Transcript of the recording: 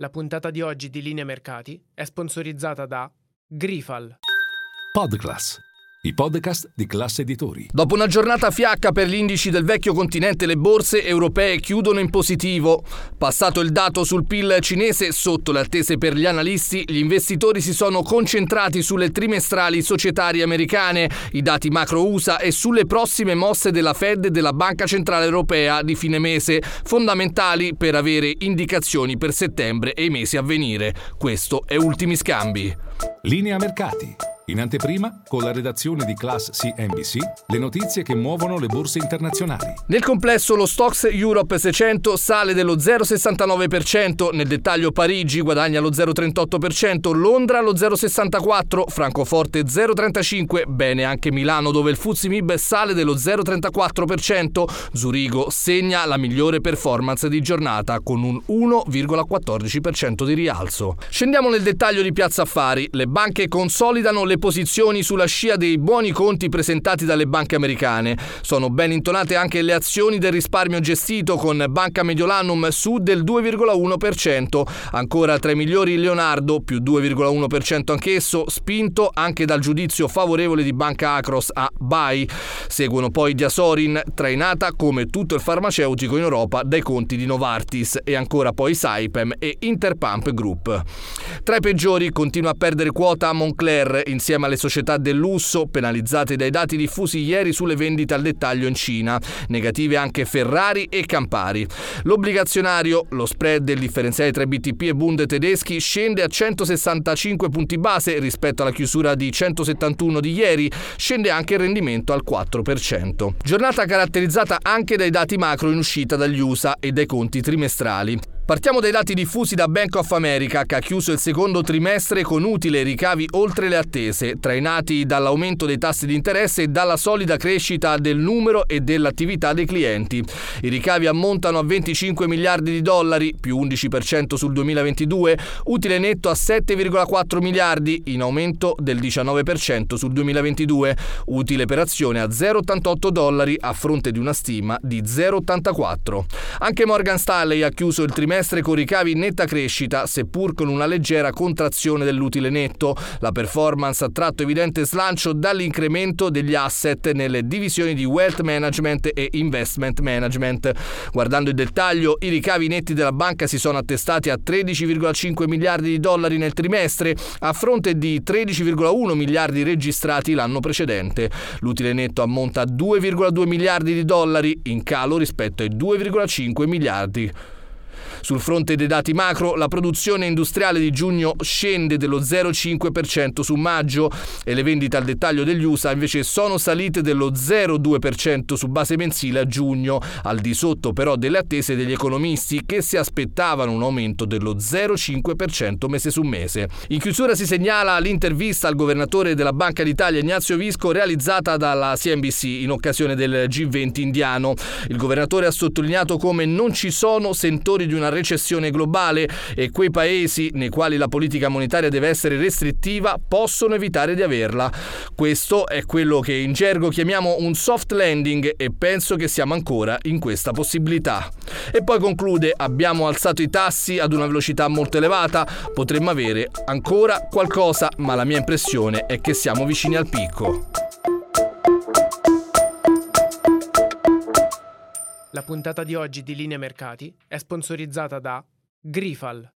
La puntata di oggi di Linea Mercati è sponsorizzata da Grifal. Podclass, i podcast di classe editori. Dopo una giornata fiacca per gli indici del vecchio continente, le borse europee chiudono in positivo. Passato il dato sul PIL cinese sotto le attese per gli analisti, gli investitori si sono concentrati sulle trimestrali societarie americane, i dati macro USA e sulle prossime mosse della Fed e della Banca Centrale Europea di fine mese, fondamentali per avere indicazioni per settembre e i mesi a venire. Questo è Ultimi Scambi. Linea Mercati. In anteprima, con la redazione di Class CNBC, le notizie che muovono le borse internazionali. Nel complesso lo Stox Europe 600 sale dello 0,69%, nel dettaglio Parigi guadagna lo 0,38%, Londra lo 0,64%, Francoforte 0,35%, bene anche Milano dove il Fuzzi Mib sale dello 0,34%, Zurigo segna la migliore performance di giornata con un 1,14% di rialzo. Scendiamo nel dettaglio di Piazza Affari, le banche consolidano le posizioni sulla scia dei buoni conti presentati dalle banche americane. Sono ben intonate anche le azioni del risparmio gestito con Banca Mediolanum su del 2,1%, ancora tra i migliori Leonardo più 2,1% anch'esso, spinto anche dal giudizio favorevole di Banca Acros a buy. Seguono poi Diasorin, trainata come tutto il farmaceutico in Europa dai conti di Novartis e ancora poi Saipem e Interpump Group. Tra i peggiori continua a perdere quota Moncler insieme insieme alle società del lusso, penalizzate dai dati diffusi ieri sulle vendite al dettaglio in Cina. Negative anche Ferrari e Campari. L'obbligazionario, lo spread del differenziale tra BTP e Bund tedeschi, scende a 165 punti base rispetto alla chiusura di 171 di ieri, scende anche il rendimento al 4%. Giornata caratterizzata anche dai dati macro in uscita dagli USA e dai conti trimestrali. Partiamo dai dati diffusi da Bank of America, che ha chiuso il secondo trimestre con utile ricavi oltre le attese, trainati dall'aumento dei tassi di interesse e dalla solida crescita del numero e dell'attività dei clienti. I ricavi ammontano a 25 miliardi di dollari, più 11% sul 2022, utile netto a 7,4 miliardi, in aumento del 19% sul 2022, utile per azione a 0,88 dollari a fronte di una stima di 0,84. Anche Morgan Stanley ha chiuso il trimestre trimestre con ricavi in netta crescita, seppur con una leggera contrazione dell'utile netto. La performance ha tratto evidente slancio dall'incremento degli asset nelle divisioni di wealth management e investment management. Guardando il dettaglio, i ricavi netti della banca si sono attestati a 13,5 miliardi di dollari nel trimestre, a fronte di 13,1 miliardi registrati l'anno precedente. L'utile netto ammonta a 2,2 miliardi di dollari, in calo rispetto ai 2,5 miliardi. Sul fronte dei dati macro, la produzione industriale di giugno scende dello 0,5% su maggio e le vendite al dettaglio degli USA invece sono salite dello 0,2% su base mensile a giugno, al di sotto però delle attese degli economisti che si aspettavano un aumento dello 0,5% mese su mese. In chiusura si segnala l'intervista al governatore della Banca d'Italia Ignazio Visco realizzata dalla CNBC in occasione del G20 indiano. Il governatore ha sottolineato come non ci sono sentori di una recessione globale e quei paesi nei quali la politica monetaria deve essere restrittiva possono evitare di averla. Questo è quello che in gergo chiamiamo un soft landing e penso che siamo ancora in questa possibilità. E poi conclude, abbiamo alzato i tassi ad una velocità molto elevata, potremmo avere ancora qualcosa, ma la mia impressione è che siamo vicini al picco. La puntata di oggi di Linea Mercati è sponsorizzata da Grifal.